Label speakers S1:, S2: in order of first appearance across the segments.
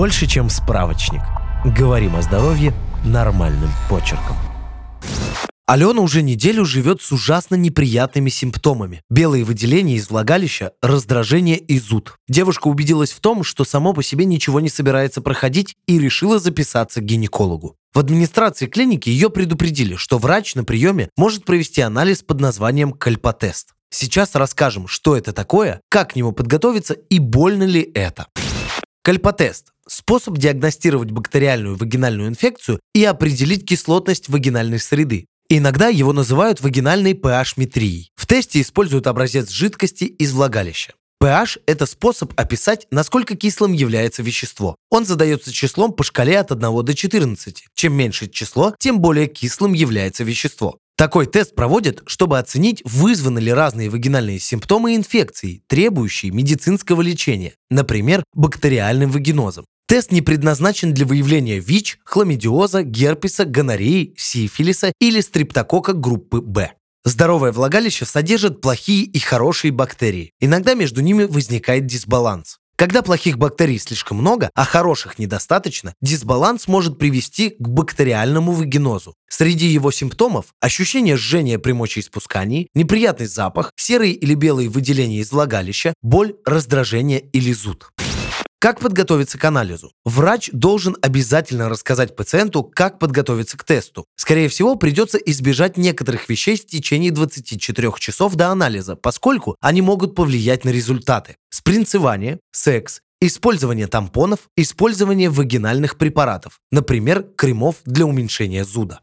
S1: больше, чем справочник. Говорим о здоровье нормальным почерком. Алена уже неделю живет с ужасно неприятными симптомами. Белые выделения из влагалища, раздражение и зуд. Девушка убедилась в том, что само по себе ничего не собирается проходить и решила записаться к гинекологу. В администрации клиники ее предупредили, что врач на приеме может провести анализ под названием кальпотест. Сейчас расскажем, что это такое, как к нему подготовиться и больно ли это. Кальпотест – способ диагностировать бактериальную вагинальную инфекцию и определить кислотность вагинальной среды. Иногда его называют вагинальной pH-метрией. В тесте используют образец жидкости из влагалища. pH – это способ описать, насколько кислым является вещество. Он задается числом по шкале от 1 до 14. Чем меньше число, тем более кислым является вещество. Такой тест проводят, чтобы оценить, вызваны ли разные вагинальные симптомы инфекции, требующие медицинского лечения, например, бактериальным вагинозом. Тест не предназначен для выявления ВИЧ, хламидиоза, герпеса, гонореи, сифилиса или стриптокока группы Б. Здоровое влагалище содержит плохие и хорошие бактерии. Иногда между ними возникает дисбаланс. Когда плохих бактерий слишком много, а хороших недостаточно, дисбаланс может привести к бактериальному вагинозу. Среди его симптомов – ощущение жжения при мочеиспускании, неприятный запах, серые или белые выделения из влагалища, боль, раздражение или зуд. Как подготовиться к анализу? Врач должен обязательно рассказать пациенту, как подготовиться к тесту. Скорее всего, придется избежать некоторых вещей в течение 24 часов до анализа, поскольку они могут повлиять на результаты. Спринцевание, секс, использование тампонов, использование вагинальных препаратов, например, кремов для уменьшения зуда.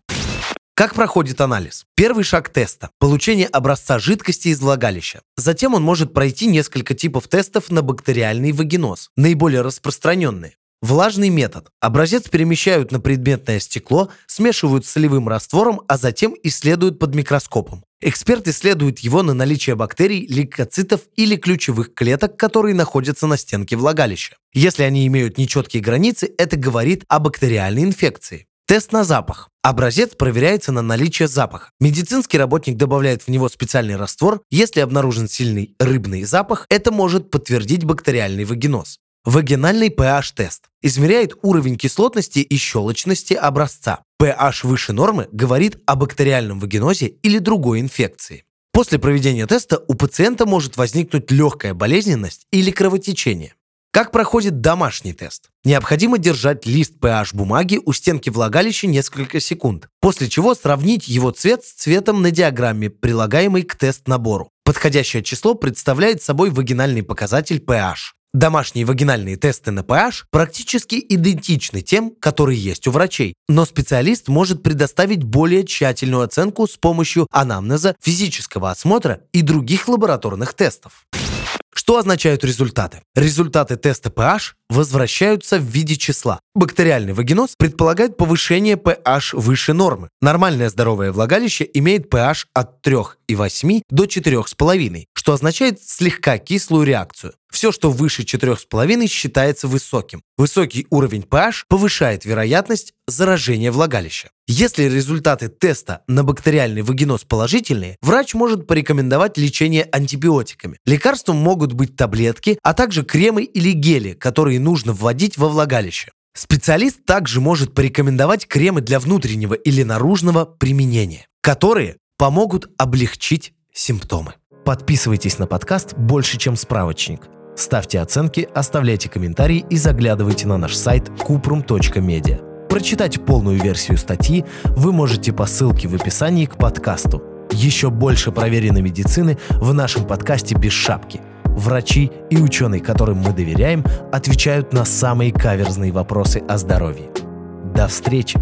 S1: Как проходит анализ? Первый шаг теста – получение образца жидкости из влагалища. Затем он может пройти несколько типов тестов на бактериальный вагиноз, наиболее распространенные. Влажный метод. Образец перемещают на предметное стекло, смешивают с солевым раствором, а затем исследуют под микроскопом. Эксперт исследует его на наличие бактерий, лейкоцитов или ключевых клеток, которые находятся на стенке влагалища. Если они имеют нечеткие границы, это говорит о бактериальной инфекции. Тест на запах. Образец проверяется на наличие запаха. Медицинский работник добавляет в него специальный раствор. Если обнаружен сильный рыбный запах, это может подтвердить бактериальный вагиноз. Вагинальный pH-тест измеряет уровень кислотности и щелочности образца. pH выше нормы говорит о бактериальном вагинозе или другой инфекции. После проведения теста у пациента может возникнуть легкая болезненность или кровотечение. Как проходит домашний тест? Необходимо держать лист pH бумаги у стенки влагалища несколько секунд, после чего сравнить его цвет с цветом на диаграмме, прилагаемой к тест-набору. Подходящее число представляет собой вагинальный показатель pH. Домашние вагинальные тесты на pH практически идентичны тем, которые есть у врачей, но специалист может предоставить более тщательную оценку с помощью анамнеза, физического осмотра и других лабораторных тестов. Что означают результаты? Результаты теста pH возвращаются в виде числа. Бактериальный вагиноз предполагает повышение pH выше нормы. Нормальное здоровое влагалище имеет pH от 3,8 до 4,5, что означает слегка кислую реакцию. Все, что выше 4,5, считается высоким. Высокий уровень pH повышает вероятность заражения влагалища. Если результаты теста на бактериальный вагиноз положительные, врач может порекомендовать лечение антибиотиками. Лекарством могут быть таблетки, а также кремы или гели, которые нужно вводить во влагалище. Специалист также может порекомендовать кремы для внутреннего или наружного применения, которые помогут облегчить симптомы. Подписывайтесь на подкаст «Больше, чем справочник». Ставьте оценки, оставляйте комментарии и заглядывайте на наш сайт kuprum.media. Прочитать полную версию статьи вы можете по ссылке в описании к подкасту. Еще больше проверенной медицины в нашем подкасте «Без шапки» врачи и ученые, которым мы доверяем, отвечают на самые каверзные вопросы о здоровье. До встречи!